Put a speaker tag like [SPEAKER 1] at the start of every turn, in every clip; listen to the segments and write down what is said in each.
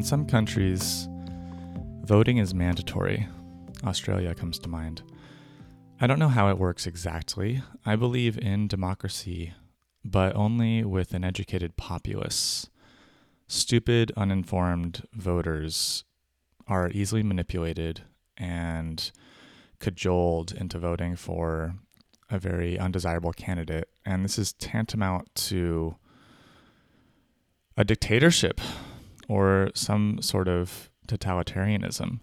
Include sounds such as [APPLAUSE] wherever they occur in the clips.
[SPEAKER 1] In some countries, voting is mandatory. Australia comes to mind. I don't know how it works exactly. I believe in democracy, but only with an educated populace. Stupid, uninformed voters are easily manipulated and cajoled into voting for a very undesirable candidate. And this is tantamount to a dictatorship or some sort of totalitarianism.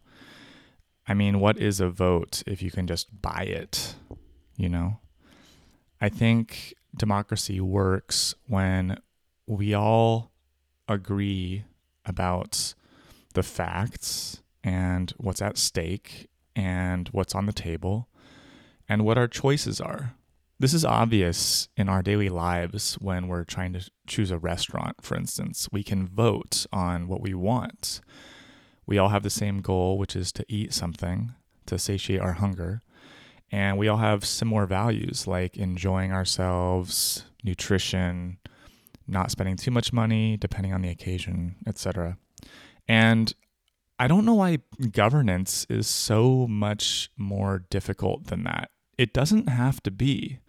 [SPEAKER 1] I mean, what is a vote if you can just buy it? You know? I think democracy works when we all agree about the facts and what's at stake and what's on the table and what our choices are. This is obvious in our daily lives when we're trying to choose a restaurant, for instance. We can vote on what we want. We all have the same goal, which is to eat something to satiate our hunger. And we all have similar values like enjoying ourselves, nutrition, not spending too much money depending on the occasion, etc. And I don't know why governance is so much more difficult than that. It doesn't have to be.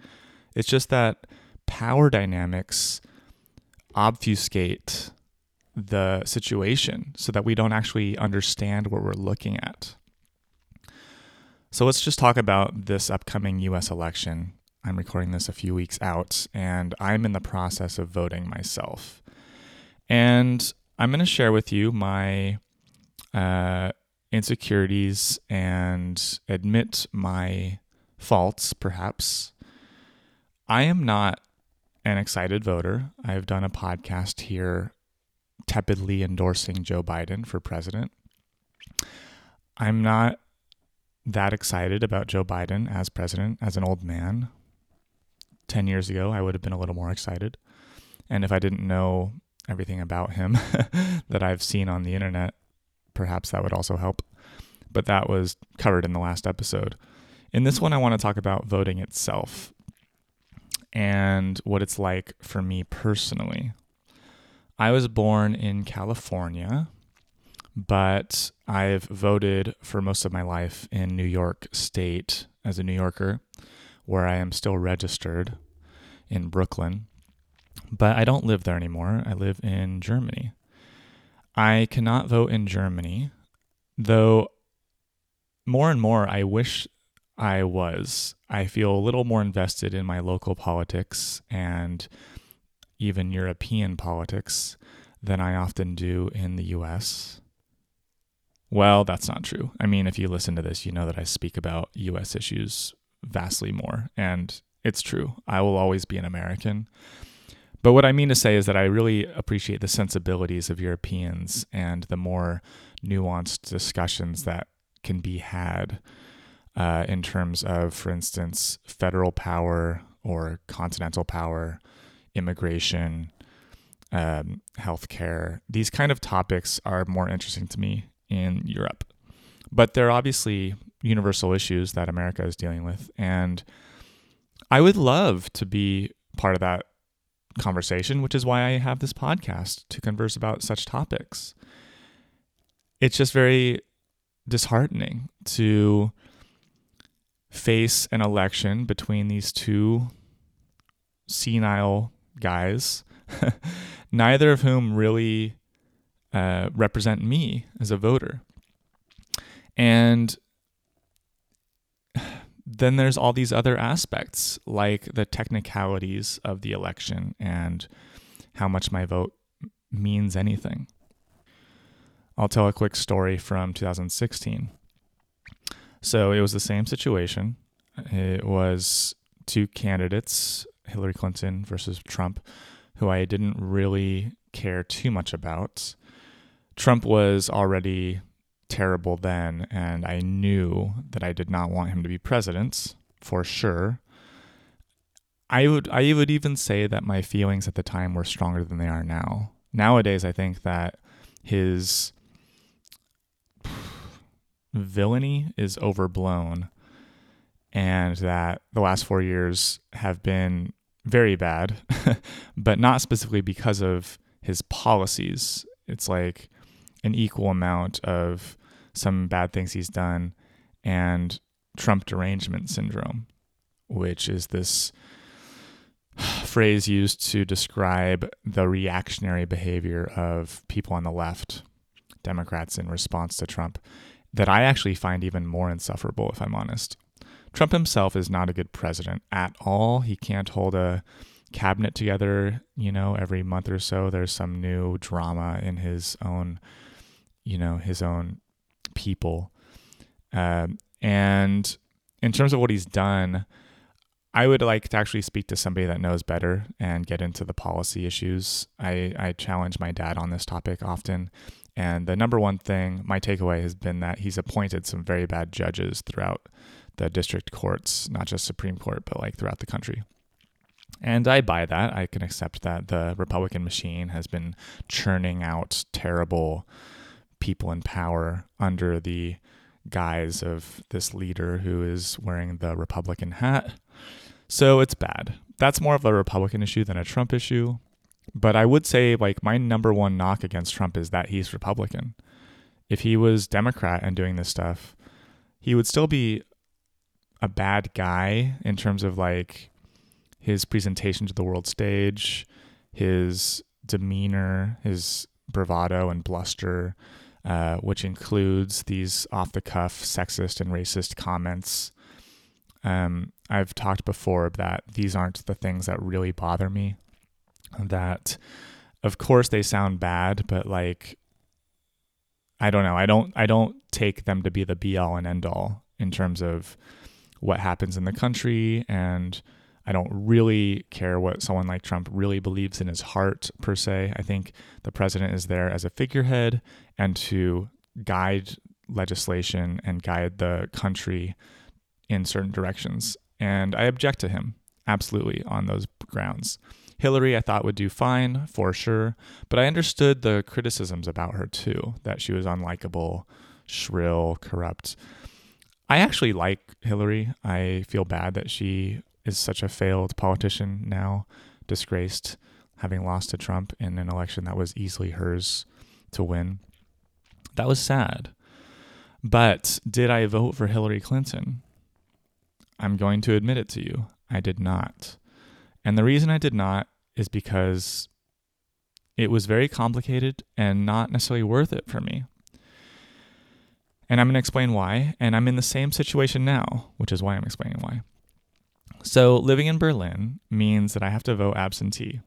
[SPEAKER 1] It's just that power dynamics obfuscate the situation so that we don't actually understand what we're looking at. So let's just talk about this upcoming US election. I'm recording this a few weeks out, and I'm in the process of voting myself. And I'm going to share with you my uh, insecurities and admit my faults, perhaps. I am not an excited voter. I've done a podcast here tepidly endorsing Joe Biden for president. I'm not that excited about Joe Biden as president as an old man. 10 years ago, I would have been a little more excited. And if I didn't know everything about him [LAUGHS] that I've seen on the internet, perhaps that would also help. But that was covered in the last episode. In this one, I want to talk about voting itself and what it's like for me personally. I was born in California, but I've voted for most of my life in New York State as a New Yorker, where I am still registered in Brooklyn. But I don't live there anymore. I live in Germany. I cannot vote in Germany, though more and more I wish I was. I feel a little more invested in my local politics and even European politics than I often do in the US. Well, that's not true. I mean, if you listen to this, you know that I speak about US issues vastly more, and it's true. I will always be an American. But what I mean to say is that I really appreciate the sensibilities of Europeans and the more nuanced discussions that can be had uh, in terms of, for instance, federal power or continental power, immigration, um, healthcare. These kind of topics are more interesting to me in Europe. But they're obviously universal issues that America is dealing with. And I would love to be part of that conversation, which is why I have this podcast to converse about such topics. It's just very disheartening to face an election between these two senile guys, [LAUGHS] neither of whom really uh, represent me as a voter. And [SIGHS] then there's all these other aspects, like the technicalities of the election and how much my vote means anything. I'll tell a quick story from 2016. So it was the same situation. It was two candidates, Hillary Clinton versus Trump, who I didn't really care too much about. Trump was already terrible then, and I knew that I did not want him to be president for sure. I would I would even say that my feelings at the time were stronger than they are now. Nowadays, I think that his villainy is overblown and that the last 4 years have been very bad, [LAUGHS] but not specifically because of his policies. It's like an equal amount of some bad things he's done and Trump derangement syndrome, which is this [SIGHS] phrase used to describe the reactionary behavior of people on the left, Democrats, in response to Trump, that I actually find even more insufferable, if I'm honest. Trump himself is not a good president at all. He can't hold a cabinet together, you know, every month or so there's some new drama in his own, you know, his own people. Um, and in terms of what he's done, I would like to actually speak to somebody that knows better and get into the policy issues. I, I challenge my dad on this topic often. And the number one thing, my takeaway has been that he's appointed some very bad judges throughout the district courts, not just Supreme Court, but like throughout the country. And I buy that. I can accept that the Republican machine has been churning out terrible people in power under the guise of this leader who is wearing the Republican hat. So it's bad. That's more of a Republican issue than a Trump issue. But I would say, like, my number one knock against Trump is that he's Republican. If he was Democrat and doing this stuff, he would still be a bad guy in terms of like his presentation to the world stage, his demeanor, his bravado and bluster, uh, which includes these off the cuff sexist and racist comments. Um, I've talked before that these aren't the things that really bother me. That, of course, they sound bad, but like, I don't know. I don't. I don't take them to be the be all and end all in terms of what happens in the country and I don't really care what someone like Trump really believes in his heart, per se. I think the president is there as a figurehead and to guide legislation and guide the country in certain directions. And I object to him, absolutely, on those grounds. Hillary, I thought would do fine for sure, but I understood the criticisms about her too that she was unlikable, shrill, corrupt. I actually like Hillary. I feel bad that she is such a failed politician now, disgraced, having lost to Trump in an election that was easily hers to win. That was sad. But did I vote for Hillary Clinton? I'm going to admit it to you. I did not. And the reason I did not is because it was very complicated and not necessarily worth it for me. And I'm going to explain why. And I'm in the same situation now, which is why I'm explaining why. So, living in Berlin means that I have to vote absentee.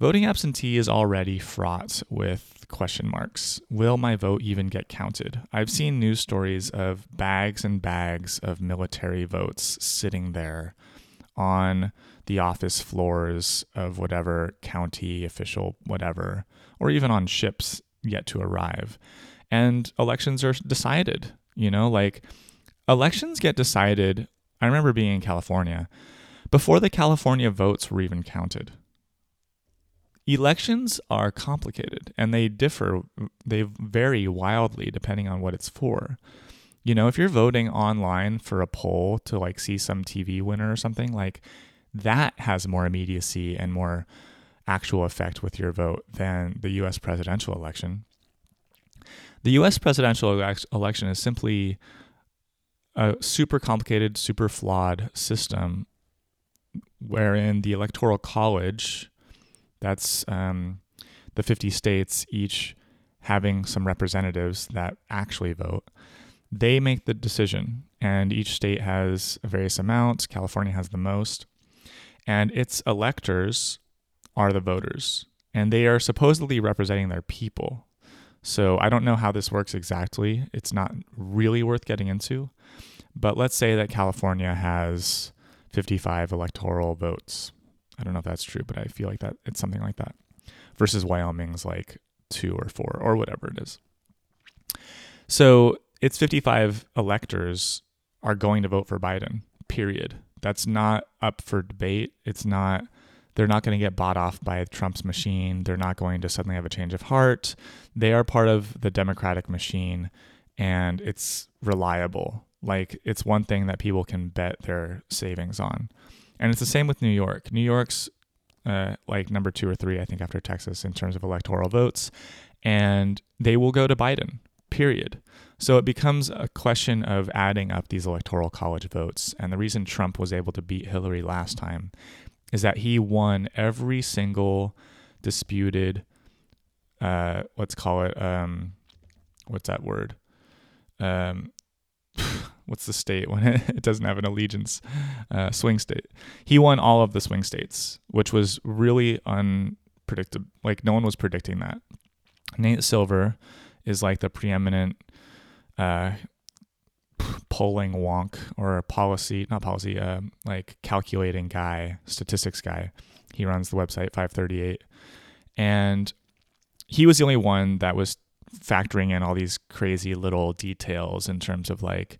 [SPEAKER 1] Voting absentee is already fraught with question marks. Will my vote even get counted? I've seen news stories of bags and bags of military votes sitting there on the office floors of whatever county official, whatever, or even on ships yet to arrive. And elections are decided, you know, like elections get decided I remember being in California before the California votes were even counted. Elections are complicated and they differ, they vary wildly depending on what it's for. You know, if you're voting online for a poll to like see some TV winner or something, like that has more immediacy and more actual effect with your vote than the US presidential election. The US presidential election is simply a super complicated, super flawed system wherein the Electoral College, that's um, the 50 states each having some representatives that actually vote, they make the decision. And each state has various amounts. California has the most. And its electors are the voters. And they are supposedly representing their people. So I don't know how this works exactly. It's not really worth getting into. But let's say that California has 55 electoral votes. I don't know if that's true, but I feel like that it's something like that. Versus Wyoming's like two or four or whatever it is. So it's 55 electors are going to vote for Biden, period. That's not up for debate. It's not they're not going to get bought off by Trump's machine. They're not going to suddenly have a change of heart. They are part of the Democratic machine and it's reliable. Like it's one thing that people can bet their savings on. And it's the same with New York. New York's uh, like number two or three, I think, after Texas in terms of electoral votes. and they will go to Biden, period. So it becomes a question of adding up these electoral college votes. And the reason Trump was able to beat Hillary last time is that he won every single disputed, uh, let's call it, um, what's that word? Um, [LAUGHS] what's the state when [LAUGHS] it doesn't have an allegiance? Uh, swing state. He won all of the swing states, which was really unpredictable. Like no one was predicting that. Nate Silver is like the preeminent uh, polling wonk or policy, not policy, uh, like calculating guy, statistics guy. He runs the website 538. And he was the only one that was factoring in all these crazy little details in terms of like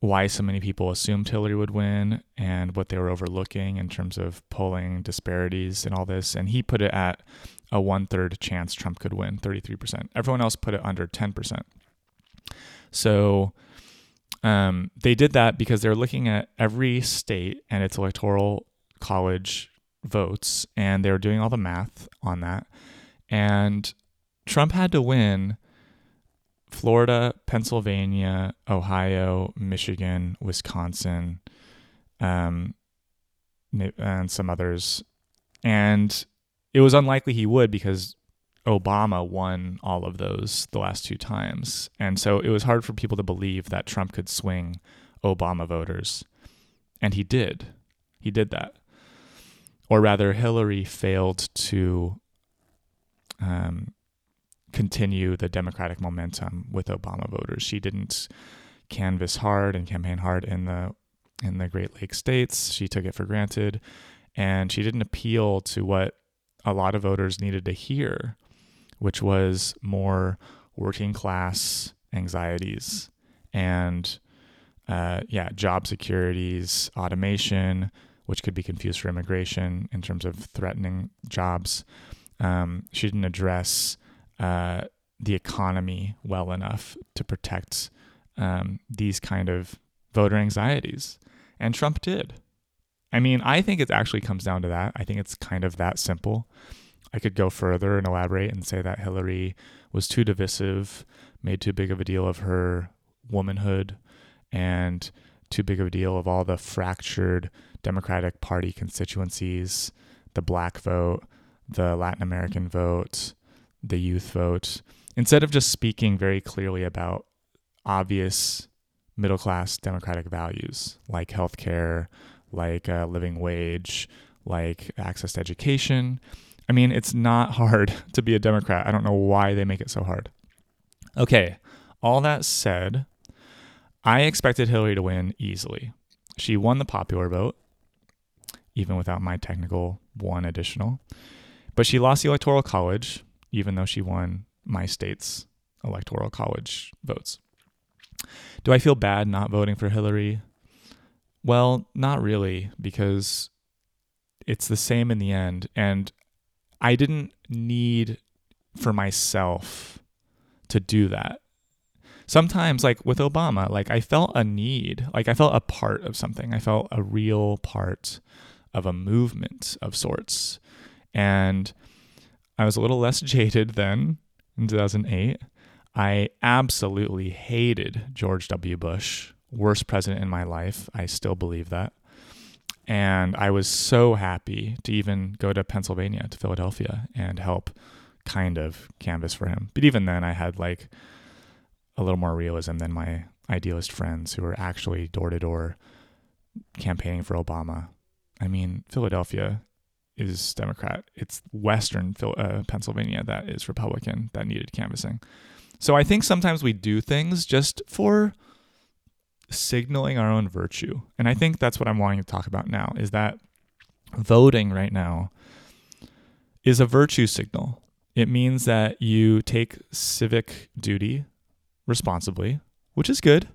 [SPEAKER 1] why so many people assumed Hillary would win and what they were overlooking in terms of polling disparities and all this. And he put it at a one third chance Trump could win, 33%. Everyone else put it under 10%. So um, they did that because they're looking at every state and its electoral college votes, and they were doing all the math on that. And Trump had to win Florida, Pennsylvania, Ohio, Michigan, Wisconsin, um, and some others. And it was unlikely he would because Obama won all of those the last two times. And so it was hard for people to believe that Trump could swing Obama voters. And he did. He did that. Or rather, Hillary failed to um, continue the Democratic momentum with Obama voters. She didn't canvass hard and campaign hard in the in the Great Lakes states. She took it for granted, and she didn't appeal to what a lot of voters needed to hear, which was more working class anxieties and uh, yeah, job securities, automation, which could be confused for immigration in terms of threatening jobs. Um, she didn't address uh, the economy well enough to protect um, these kind of voter anxieties, and Trump did. I mean, I think it actually comes down to that. I think it's kind of that simple. I could go further and elaborate and say that Hillary was too divisive, made too big of a deal of her womanhood, and too big of a deal of all the fractured Democratic Party constituencies, the black vote, the Latin American vote, the youth vote, instead of just speaking very clearly about obvious middle class democratic values like healthcare, like a living wage, like access to education. I mean, it's not [LAUGHS] hard to be a Democrat. I don't know why they make it so hard. Okay, all that said, I expected Hillary to win easily. She won the popular vote, even without my technical one additional. But she lost the Electoral College, even though she won my state's Electoral College votes. Do I feel bad not voting for Hillary? Well, not really, because it's the same in the end. And I didn't need for myself to do that. Sometimes, like with Obama, like I felt a need, like I felt a part of something. I felt a real part of a movement of sorts. And I was a little less jaded then in 2008. I absolutely hated George W. Bush worst president in my life. I still believe that. And I was so happy to even go to Pennsylvania, to Philadelphia, and help kind of canvas for him. But even then, I had like a little more realism than my idealist friends who were actually door to door campaigning for Obama. I mean, Philadelphia is Democrat. It's Western uh, Pennsylvania that is Republican that needed canvassing. So I think sometimes we do things just for signaling our own virtue. And I think that's what I'm wanting to talk about now is that voting right now is a virtue signal. It means that you take civic duty responsibly, which is good,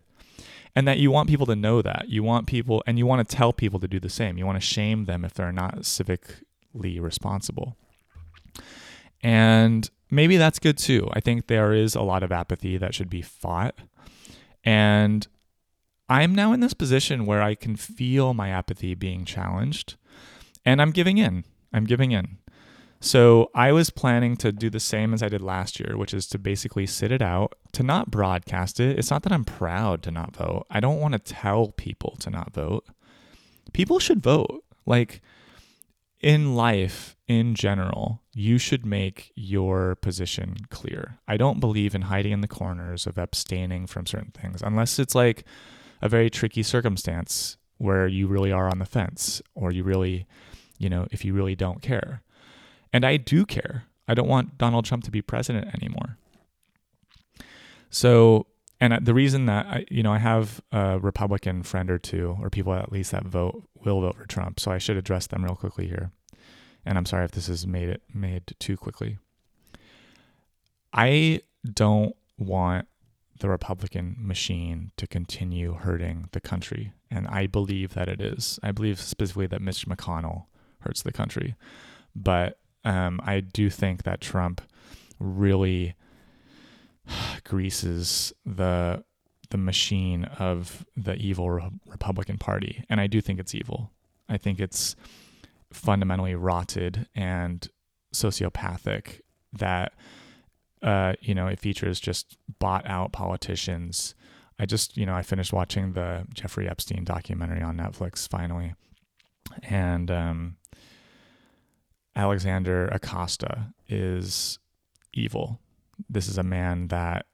[SPEAKER 1] and that you want people to know that. You want people, and you want to tell people to do the same. You want to shame them if they're not civically responsible. And maybe that's good too. I think there is a lot of apathy that should be fought. And I'm now in this position where I can feel my apathy being challenged and I'm giving in. I'm giving in. So I was planning to do the same as I did last year, which is to basically sit it out, to not broadcast it. It's not that I'm proud to not vote. I don't want to tell people to not vote. People should vote. Like in life, in general, you should make your position clear. I don't believe in hiding in the corners of abstaining from certain things unless it's like a very tricky circumstance where you really are on the fence or you really, you know, if you really don't care. And I do care. I don't want Donald Trump to be president anymore. So, and the reason that I, you know, I have a Republican friend or two, or people at least that vote will vote for Trump. So I should address them real quickly here. And I'm sorry if this is made it made too quickly. I don't want the Republican machine to continue hurting the country. And I believe that it is. I believe specifically that Mitch McConnell hurts the country. But um, I do think that Trump really [SIGHS] greases the the machine of the evil Re- Republican Party, and I do think it's evil. I think it's fundamentally rotted and sociopathic. That uh, you know, it features just bought out politicians. I just, you know, I finished watching the Jeffrey Epstein documentary on Netflix finally, and um, Alexander Acosta is evil. This is a man that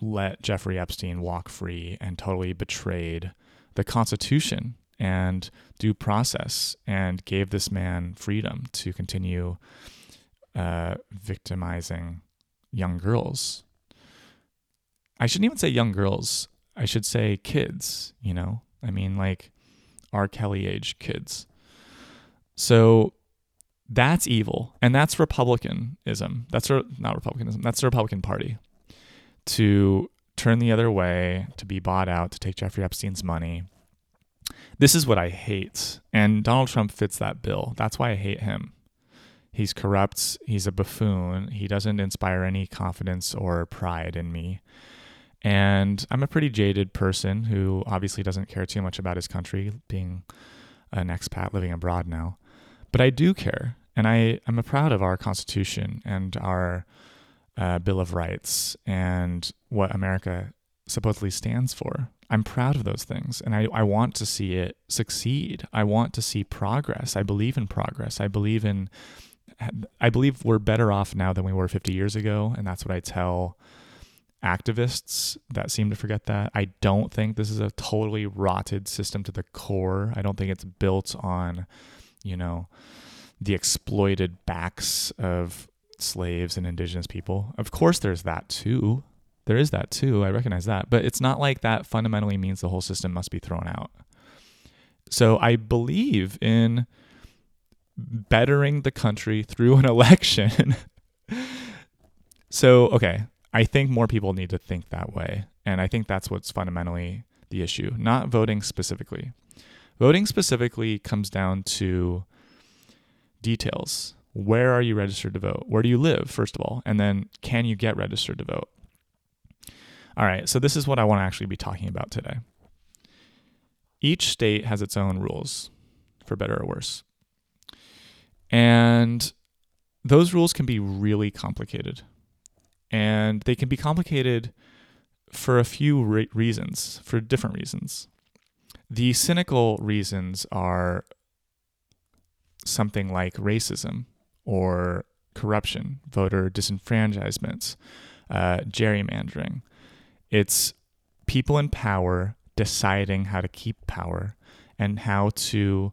[SPEAKER 1] let Jeffrey Epstein walk free and totally betrayed the Constitution and due process and gave this man freedom to continue uh, victimizing young girls. I shouldn't even say young girls. I should say kids, you know? I mean, like R. Kelly age kids. So that's evil, and that's republicanism. That's not republicanism. That's the Republican Party to turn the other way, to be bought out, to take Jeffrey Epstein's money. This is what I hate, and Donald Trump fits that bill. That's why I hate him. He's corrupt. He's a buffoon. He doesn't inspire any confidence or pride in me. And I'm a pretty jaded person who obviously doesn't care too much about his country, being an expat living abroad now. But I do care, and I am proud of our Constitution and our uh, Bill of Rights and what America supposedly stands for. I'm proud of those things, and I, I want to see it succeed. I want to see progress. I believe in progress. I believe in I believe we're better off now than we were 50 years ago, and that's what I tell activists that seem to forget that. I don't think this is a totally rotted system to the core. I don't think it's built on you know, the exploited backs of slaves and indigenous people. Of course, there's that too. There is that too. I recognize that. But it's not like that fundamentally means the whole system must be thrown out. So I believe in bettering the country through an [LAUGHS] election. so, okay, I think more people need to think that way. And I think that's what's fundamentally the issue, not voting specifically. Voting specifically comes down to details. Where are you registered to vote? Where do you live, first of all? And then can you get registered to vote? All right, so this is what I want to actually be talking about today. Each state has its own rules, for better or worse. And those rules can be really complicated. And they can be complicated for a few re- reasons, for different reasons. The cynical reasons are something like racism or corruption, voter disenfranchisements, uh, gerrymandering. It's people in power deciding how to keep power and how to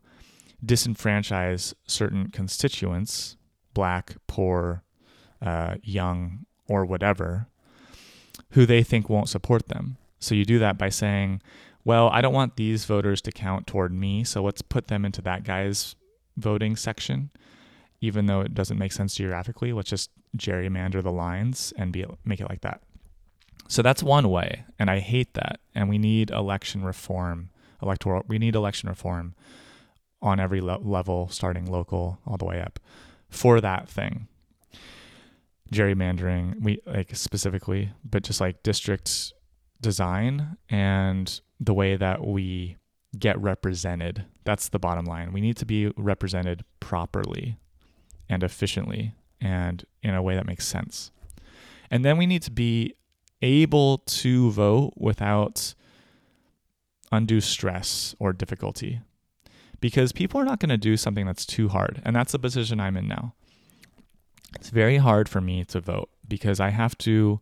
[SPEAKER 1] disenfranchise certain constituents, black, poor, uh, young, or whatever, who they think won't support them. So you do that by saying, well, I don't want these voters to count toward me, so let's put them into that guy's voting section, even though it doesn't make sense geographically. Let's just gerrymander the lines and be make it like that. So that's one way, and I hate that. And we need election reform, electoral. We need election reform on every le- level, starting local all the way up, for that thing. Gerrymandering, we like specifically, but just like district design and the way that we get represented. That's the bottom line. We need to be represented properly. and efficiently and in a way that makes sense. And then we need to be able to vote without undue stress or difficulty because people are not going to do something that's too hard. And that's the position I'm in now. It's very hard for me to vote because I have to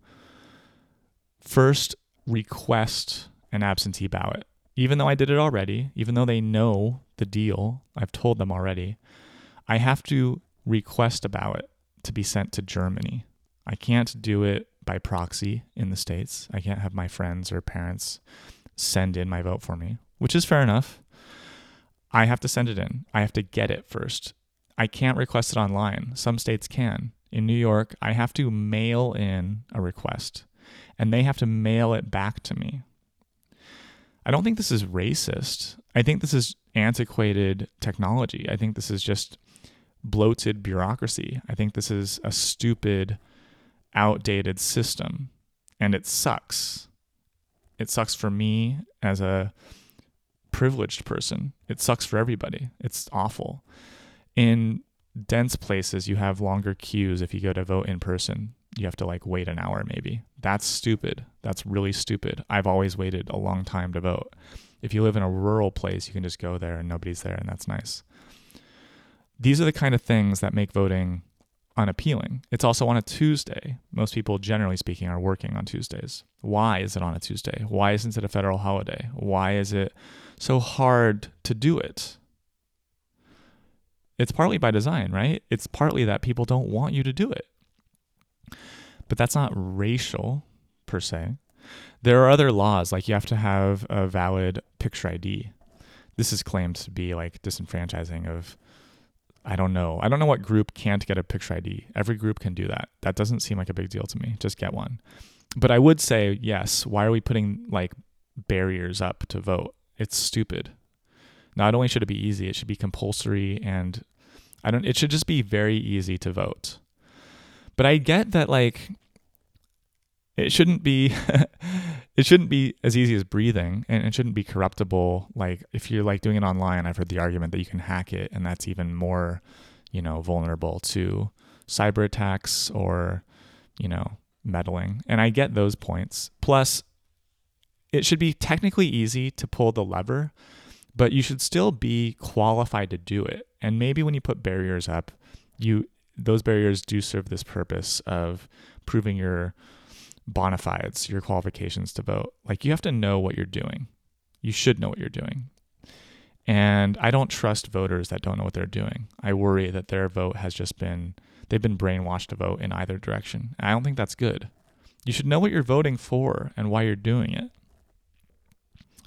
[SPEAKER 1] first request an absentee ballot. Even though I did it already, even though they know the deal, I've told them already, I have to request a ballot to be sent to Germany. I can't do it by proxy in the States. I can't have my friends or parents send in my vote for me, which is fair enough. I have to send it in. I have to get it first. I can't request it online. Some states can. In New York, I have to mail in a request and they have to mail it back to me. I don't think this is racist. I think this is antiquated technology. I think this is just bloated bureaucracy. I think this is a stupid, outdated system and it sucks. It sucks for me as a privileged person. It sucks for everybody. It's awful. In dense places, you have longer queues if you go to vote in person. You have to like wait an hour maybe. That's stupid. That's really stupid. I've always waited a long time to vote. If you live in a rural place, you can just go there and nobody's there, and that's nice. These are the kind of things that make voting unappealing. It's also on a Tuesday. Most people, generally speaking, are working on Tuesdays. Why is it on a Tuesday? Why isn't it a federal holiday? Why is it so hard to do it? It's partly by design, right? It's partly that people don't want you to do it. But that's not racial per se. There are other laws, like you have to have a valid picture ID. This is claimed to be like disenfranchising of I don't know. I don't know what group can't get a picture ID. Every group can do that. That doesn't seem like a big deal to me. Just get one. But I would say, yes, why are we putting like barriers up to vote? It's stupid. Not only should it be easy, it should be compulsory and I don't it should just be very easy to vote. But I get that like it shouldn't be [LAUGHS] it shouldn't be as easy as breathing and it shouldn't be corruptible. Like if you're like doing it online i've heard the argument that you can hack it and that's even more you know vulnerable to cyber attacks or you know meddling. And i get those points. Plus it should be technically easy to pull the lever but you should still be qualified to do it. And maybe when you put barriers up you those barriers do serve this purpose of proving your bona fides, your qualifications to vote. Like you have to know what you're doing. You should know what you're doing. And I don't trust voters that don't know what they're doing. I worry that their vote has just been, they've been brainwashed to vote in either direction. I don't think that's good. You should know what you're voting for and why you're doing it.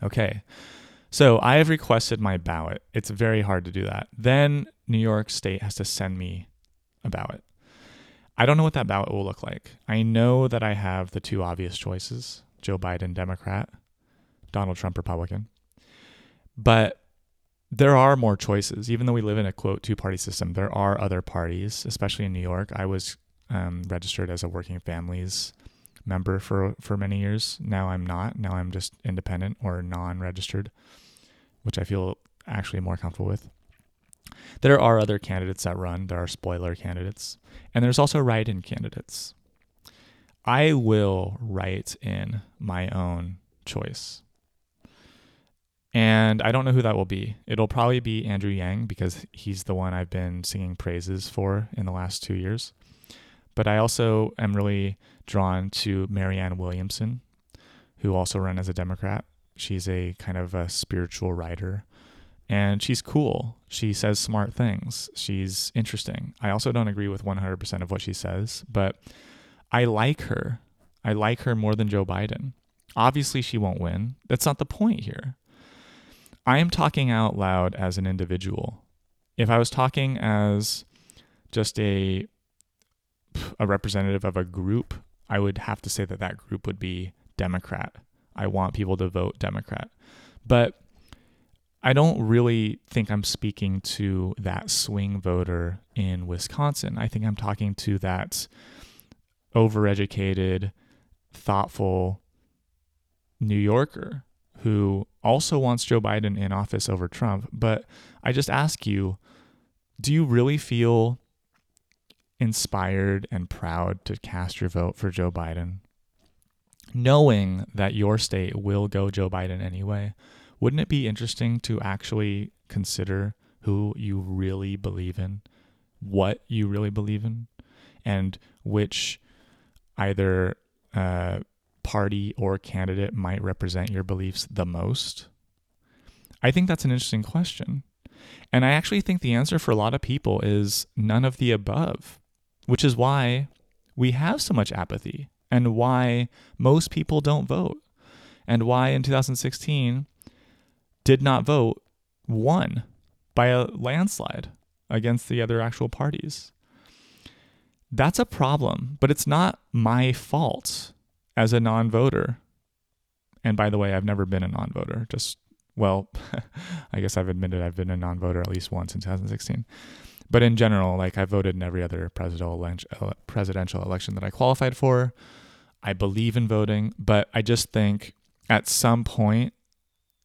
[SPEAKER 1] Okay. So I have requested my ballot. It's very hard to do that. Then New York State has to send me a ballot. I don't know what that ballot will look like. I know that I have the two obvious choices Joe Biden, Democrat, Donald Trump, Republican. But there are more choices. Even though we live in a quote two party system, there are other parties, especially in New York. I was um, registered as a working families member for for many years. Now I'm not. Now I'm just independent or non registered, which I feel actually more comfortable with. There are other candidates that run. There are spoiler candidates. And there's also write in candidates. I will write in my own choice. And I don't know who that will be. It'll probably be Andrew Yang because he's the one I've been singing praises for in the last two years. But I also am really drawn to Marianne Williamson, who also ran as a Democrat. She's a kind of a spiritual writer and she's cool. She says smart things. She's interesting. I also don't agree with 100% of what she says, but I like her. I like her more than Joe Biden. Obviously, she won't win. That's not the point here. I am talking out loud as an individual. If I was talking as just a a representative of a group, I would have to say that that group would be Democrat. I want people to vote Democrat. But I don't really think I'm speaking to that swing voter in Wisconsin. I think I'm talking to that overeducated, thoughtful New Yorker who also wants Joe Biden in office over Trump. But I just ask you do you really feel inspired and proud to cast your vote for Joe Biden, knowing that your state will go Joe Biden anyway, wouldn't it be interesting to actually consider who you really believe in, what you really believe in, and which either uh, party or candidate might represent your beliefs the most? I think that's an interesting question. And I actually think the answer for a lot of people is none of the above, which is why we have so much apathy and why most people don't vote and why in 2016 did not vote won by a landslide against the other actual parties. That's a problem, but it's not my fault as a non voter. And by the way, I've never been a non voter, just well, [LAUGHS] I guess I've admitted I've been a non-voter at least once in 2016. But in general, like I voted in every other uh, presidential election that I qualified for. I believe in voting, but I just think at some point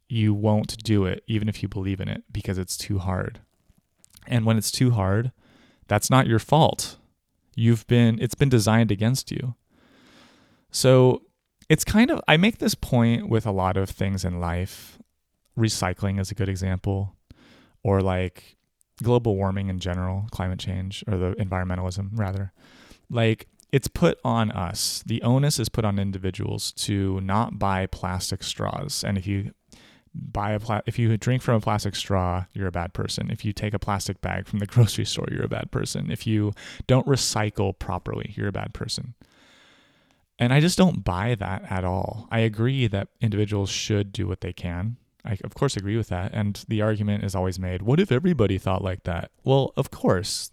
[SPEAKER 1] you won't do it even if you believe in it because it's too hard. And when it's too hard, that's not your fault. You've been it's been designed against you. So, it's kind of I make this point with a lot of things in life recycling is a good example, or like global warming in general, climate change, or the environmentalism rather. Like it's put on us. The onus is put on individuals to not buy plastic straws. And if you buy a pla- if you drink from a plastic straw, you're a bad person. If you take a plastic bag from the [LAUGHS] grocery store, you're a bad person. If you don't recycle properly, you're a bad person. And I just don't buy that at all. I agree that individuals should do what they can I of course agree with that. And the argument is always made, what if everybody thought like that? Well, of course.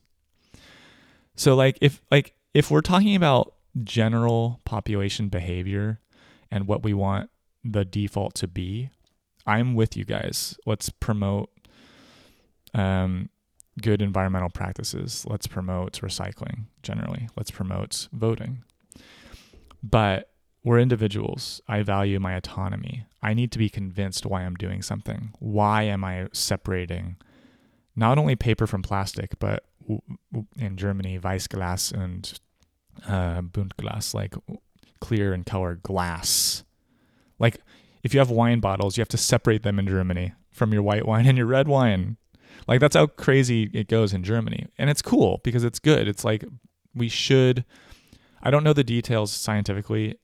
[SPEAKER 1] So like if like if we're talking about general population behavior and what we want the default to be, I'm with you guys. Let's promote um, good environmental practices. Let's promote recycling generally. Let's promote voting. But we're individuals. I value my autonomy. I need to be convinced why I'm doing something. Why am I separating not only paper from plastic, but in Germany, Weißglas and uh, Buntglas, like clear and colored glass. Like if you have wine bottles, you have to separate them in Germany from your white wine and your red wine. Like that's how crazy it goes in Germany. And it's cool because it's good. It's like we should I don't know the details scientifically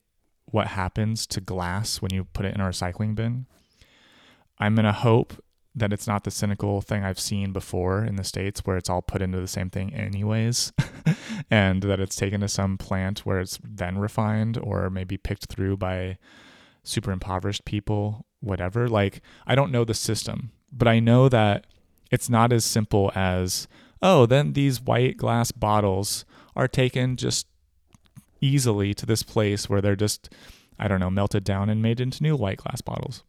[SPEAKER 1] what happens to glass when you put it in a recycling bin. I'm going to hope that it's not the cynical thing I've seen before in the States where it's all put into the same thing, anyways, [LAUGHS] and that it's taken to some plant where it's then refined or maybe picked through by super impoverished people, whatever. Like, I don't know the system, but I know that it's not as simple as, oh, then these white glass bottles are taken just easily to this place where they're just, I don't know, melted down and made into new white glass bottles.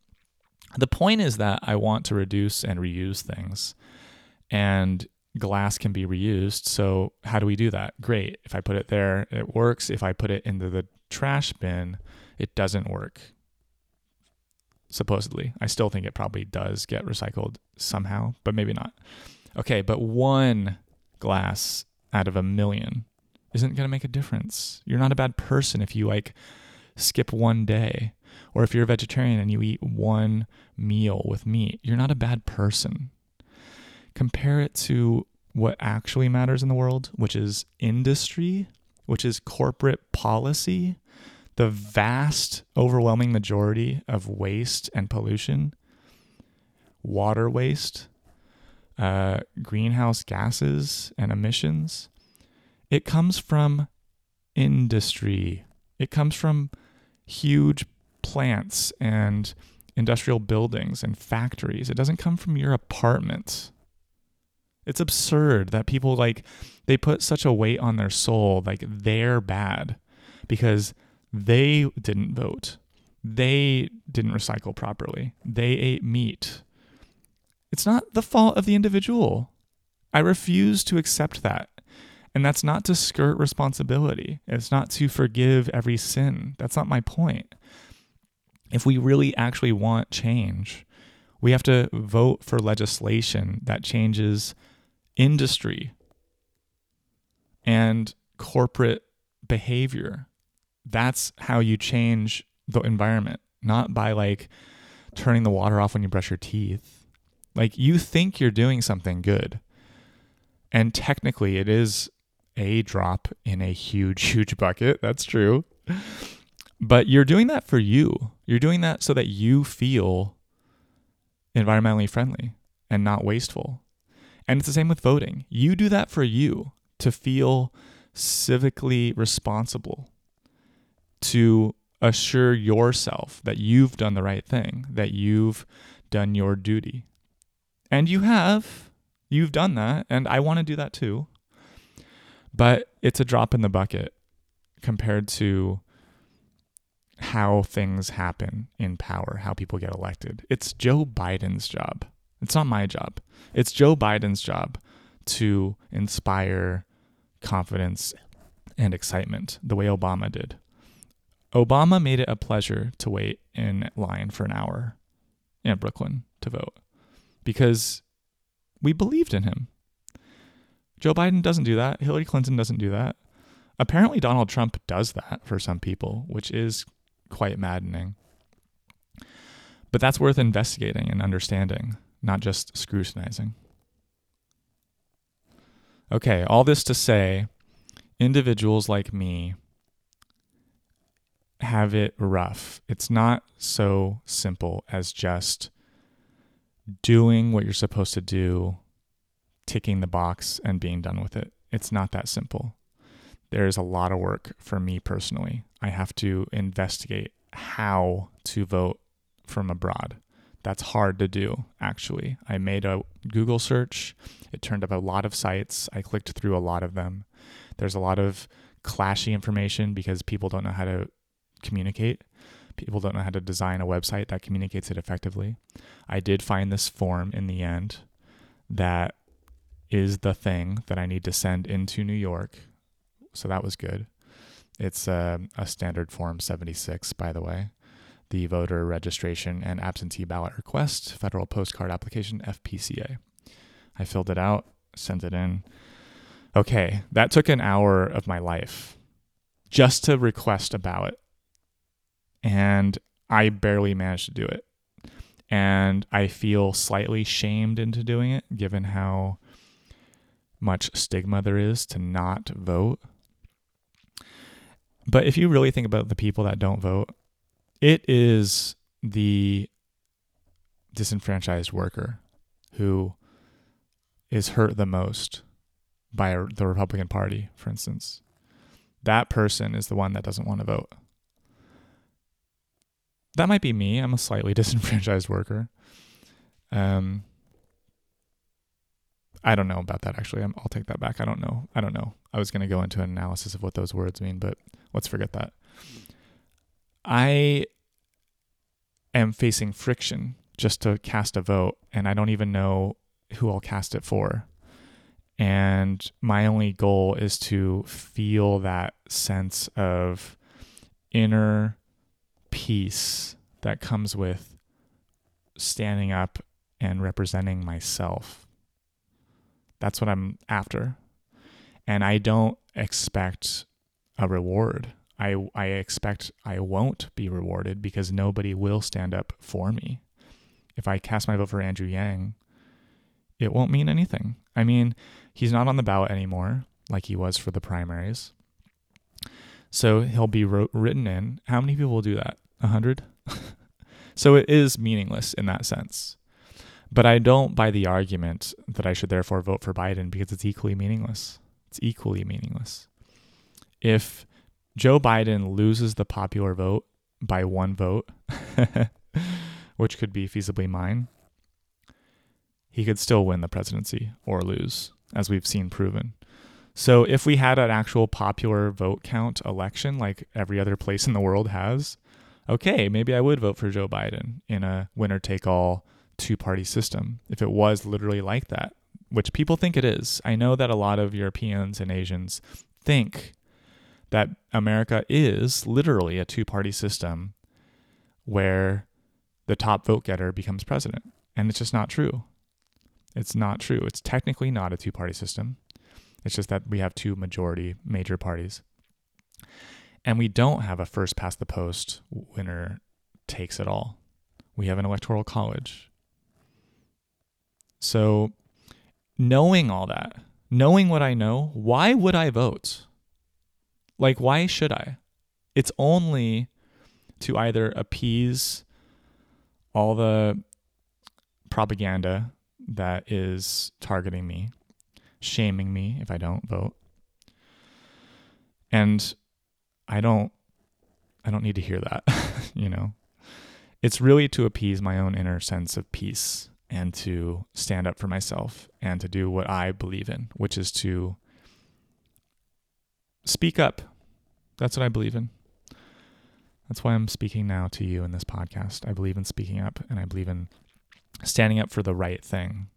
[SPEAKER 1] The point is that I want to reduce and reuse things, and glass can be reused. So, how do we do that? Great. If I put it there, it works. If I put it into the trash bin, it doesn't work. Supposedly. I still think it probably does get recycled somehow, but maybe not. Okay, but one glass out of a million isn't going to make a difference. You're not a bad person if you like skip one day or if you're a vegetarian and you eat one meal with meat. You're not a bad person. Compare it to what actually matters in the world, which is industry, which is corporate policy, the vast, overwhelming majority of waste and pollution, water waste, uh, greenhouse gases and emissions it comes from industry. It comes from huge plants and industrial buildings and factories. It doesn't come from your apartment. It's absurd that people like they put such a weight on their soul like they're bad because they didn't vote. They didn't recycle properly. They ate meat. It's not the fault of the individual. I refuse to accept that. And that's not to skirt responsibility. It's not to forgive every sin. That's not my point. If we really actually want change, we have to vote for legislation that changes industry. and corporate behavior. That's how you change the environment, not by like turning the water off when you brush your teeth. Like you think you're doing something good. And technically, it is a drop in a huge, [LAUGHS] huge bucket. That's true. But you're doing that for you. You're doing that so that you feel environmentally friendly and not wasteful. And it's the same with voting. You do that for you to feel civically responsible, to assure yourself that you've done the right thing, that you've done your duty. And you have. You've done that. And I want to do that too. But it's a drop in the bucket compared to how things happen in power, how people get elected. It's Joe Biden's job. It's not my job. It's Joe Biden's job to inspire confidence and excitement the way Obama did. Obama made it a pleasure to wait in line for an hour in Brooklyn to vote because we believed in him. Joe Biden doesn't do that. Hillary Clinton doesn't do that. Apparently, Donald Trump does that for some people, which is quite maddening. But that's worth investigating and understanding, not just scrutinizing. Okay, all this to say, individuals like me have it rough. It's not so simple as just doing what you're supposed to do, ticking the box, and being done with it. It's not that simple. There's a lot of work for me personally. I have to investigate how to vote from abroad. That's hard to do, actually. I made a Google search. It turned up a lot of sites. I clicked through a lot of them. There's a lot of clashy information because people don't know how to communicate. People don't know how to design a website that communicates it effectively. I did find this form in the end that is the thing that I need to send into New York. So that was good. It's a, a standard form 76, by the way. The voter registration and absentee ballot request, federal postcard application, FPCA. I filled it out, sent it in. Okay, that took an hour of my life just to request a ballot and I barely managed to do it. And I feel slightly shamed into doing it, given how much stigma there is to not vote. But if you really think about the people that don't vote, it is the disenfranchised worker who is hurt the most by the Republican Party, for instance. That person is the one that doesn't want to vote that might be me. I'm a slightly [LAUGHS] disenfranchised worker. Um, I don't know about that actually. i will take that back. I don't know. I don't know. I was going to go into an analysis of what those words mean, but let's forget that. I am facing friction just to cast a vote, and I don't even know who I'll cast it for. And my only goal is to feel that sense of inner peace that comes with standing up and representing myself. That's what I'm after. And I don't expect a reward. I, I expect I won't be rewarded because nobody will stand up for me. If I cast my vote for Andrew Yang, it won't mean anything. I mean, he's not on the ballot anymore like he was for the primaries. So he'll be written in. How many people will do that? A hundred? [LAUGHS] so it is meaningless in that sense. But I don't buy the argument that I should therefore vote for Biden because it's equally meaningless. It's equally meaningless. If Joe Biden loses the popular vote by one vote, [LAUGHS] which could be feasibly mine, he could still win the presidency or lose, as we've seen proven. So if we had an actual popular vote count election like every other place in the world has, okay, maybe I would vote for Joe Biden in a winner take all two party system if it was literally like that, which people think it is. I know that a lot of Europeans and Asians think that America is literally a two party system where the top vote getter becomes president. And it's just not true. It's not true. It's technically not a two party system. It's just that we have two majority major parties. And we don't have a first past the post winner takes it all. We have an electoral college. So, knowing all that, knowing what I know, why would I vote? Like, why should I? It's only to either appease all the propaganda that is targeting me, shaming me if I don't vote. And I don't I don't need to hear that, [LAUGHS] you know. It's really to appease my own inner sense of peace and to stand up for myself and to do what I believe in, which is to speak up. That's what I believe in. That's why I'm speaking now to you in this podcast. I believe in speaking up and I believe in standing up for the right thing.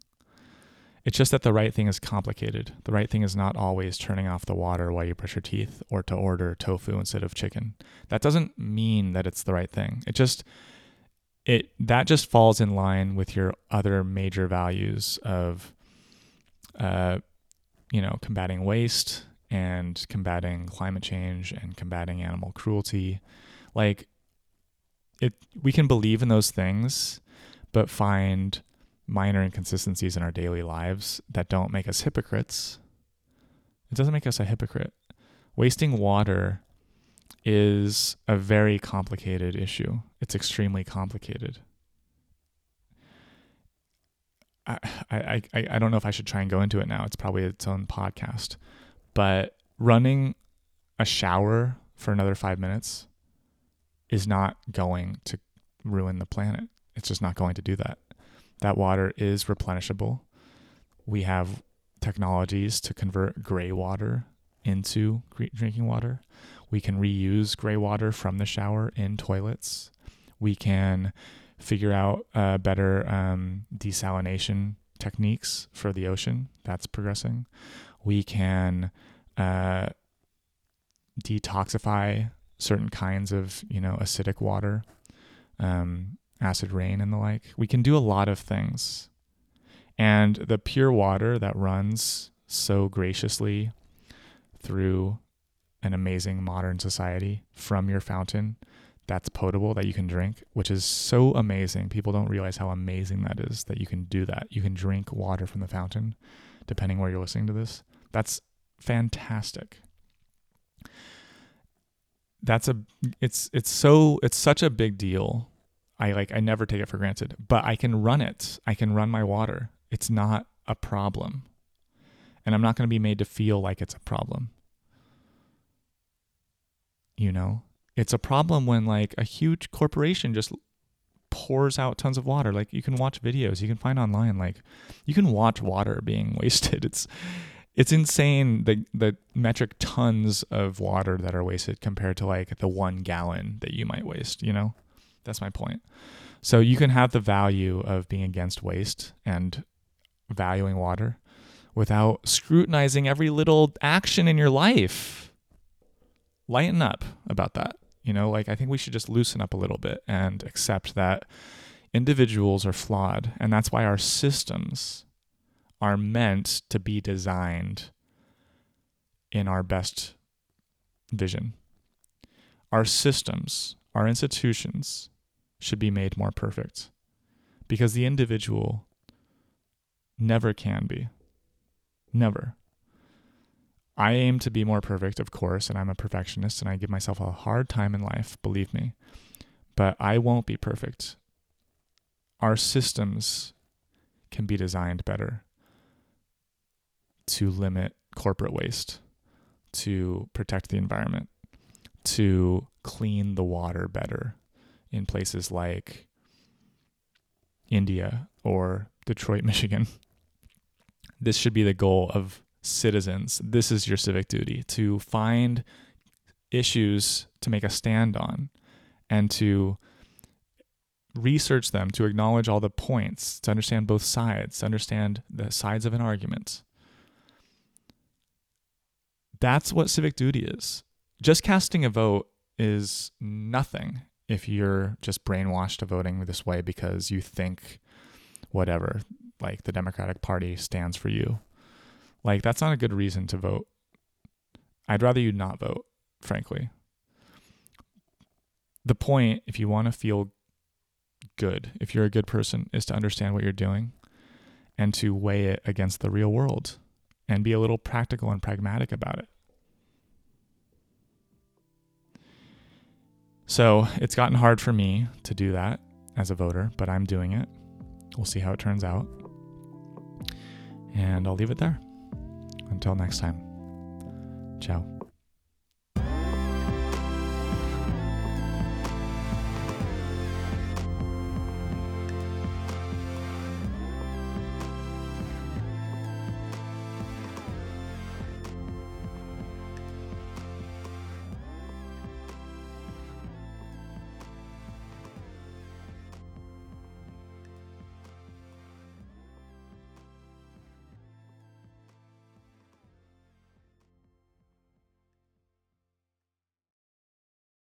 [SPEAKER 1] It's just that the right thing is complicated. The right thing is not always turning off the water while you brush your teeth or to order tofu instead of chicken. That doesn't mean that it's the right thing. It just it that just falls in line with your other major values of uh you know, combating waste and combating climate change and combating animal cruelty. Like it we can believe in those things but find minor inconsistencies in our daily lives that don't make us hypocrites. It doesn't make us a hypocrite. Wasting water is a very complicated issue. It's extremely complicated. I, I, I, I don't know if I should try and go into it now. It's probably its own podcast. But running a shower for another five minutes is not going to ruin the planet. It's just not going to do that. That water is replenishable. We have technologies to convert gray water into drinking water. We can reuse gray water from the shower in toilets. We can figure out uh, better um, desalination techniques for the ocean. That's progressing. We can uh, detoxify certain kinds of you know acidic water. Um, acid rain and the like. We can do a lot of things. And the pure water that runs so graciously through an amazing modern society from your fountain that's potable that you can drink, which is so amazing. People don't realize how amazing that is that you can do that. You can drink water from the fountain depending where you're listening to this. That's fantastic. That's a it's it's so it's such a big deal I like I never take it for granted, but I can run it. I can run my water. It's not a problem. And I'm not going to be made to feel like it's a problem. You know, it's a problem when like a huge corporation just pours out tons of water. Like you can watch videos, you can find online like you can watch water being [LAUGHS] wasted. It's it's insane the the metric tons of water that are wasted compared to like the 1 gallon that you might waste, you know? That's my point. So you can have the value of being against waste and valuing water without scrutinizing every little action in your life. Lighten up about that. You know, like I think we should just loosen up a little bit and accept that individuals are flawed. And that's why our systems are meant to be designed in our best vision. Our systems, our institutions, should be made more perfect because the individual never can be. Never. I aim to be more perfect, of course, and I'm a perfectionist and I give myself a hard time in life, believe me. But I won't be perfect. Our systems can be designed better to limit corporate waste, to protect the environment, to clean the water better, in places like India or Detroit, [LAUGHS] Michigan. This should be the goal of citizens. This is your civic duty to find issues to make a stand on and to research them, to acknowledge all the points, to understand both sides, to understand the sides of an argument. That's what civic duty is. Just casting a vote is nothing if you're just brainwashed to voting this way because you think whatever like the Democratic Party stands for you. Like, that's not a good reason to vote. I'd rather you not vote, frankly. The point, if you want to feel good, if you're a good person, is to understand what you're doing and to weigh it against the real world and be a little practical and pragmatic about it. So it's gotten hard for me to do that as a voter, but I'm doing it. We'll see how it turns out. And I'll leave it there. Until next time. Ciao.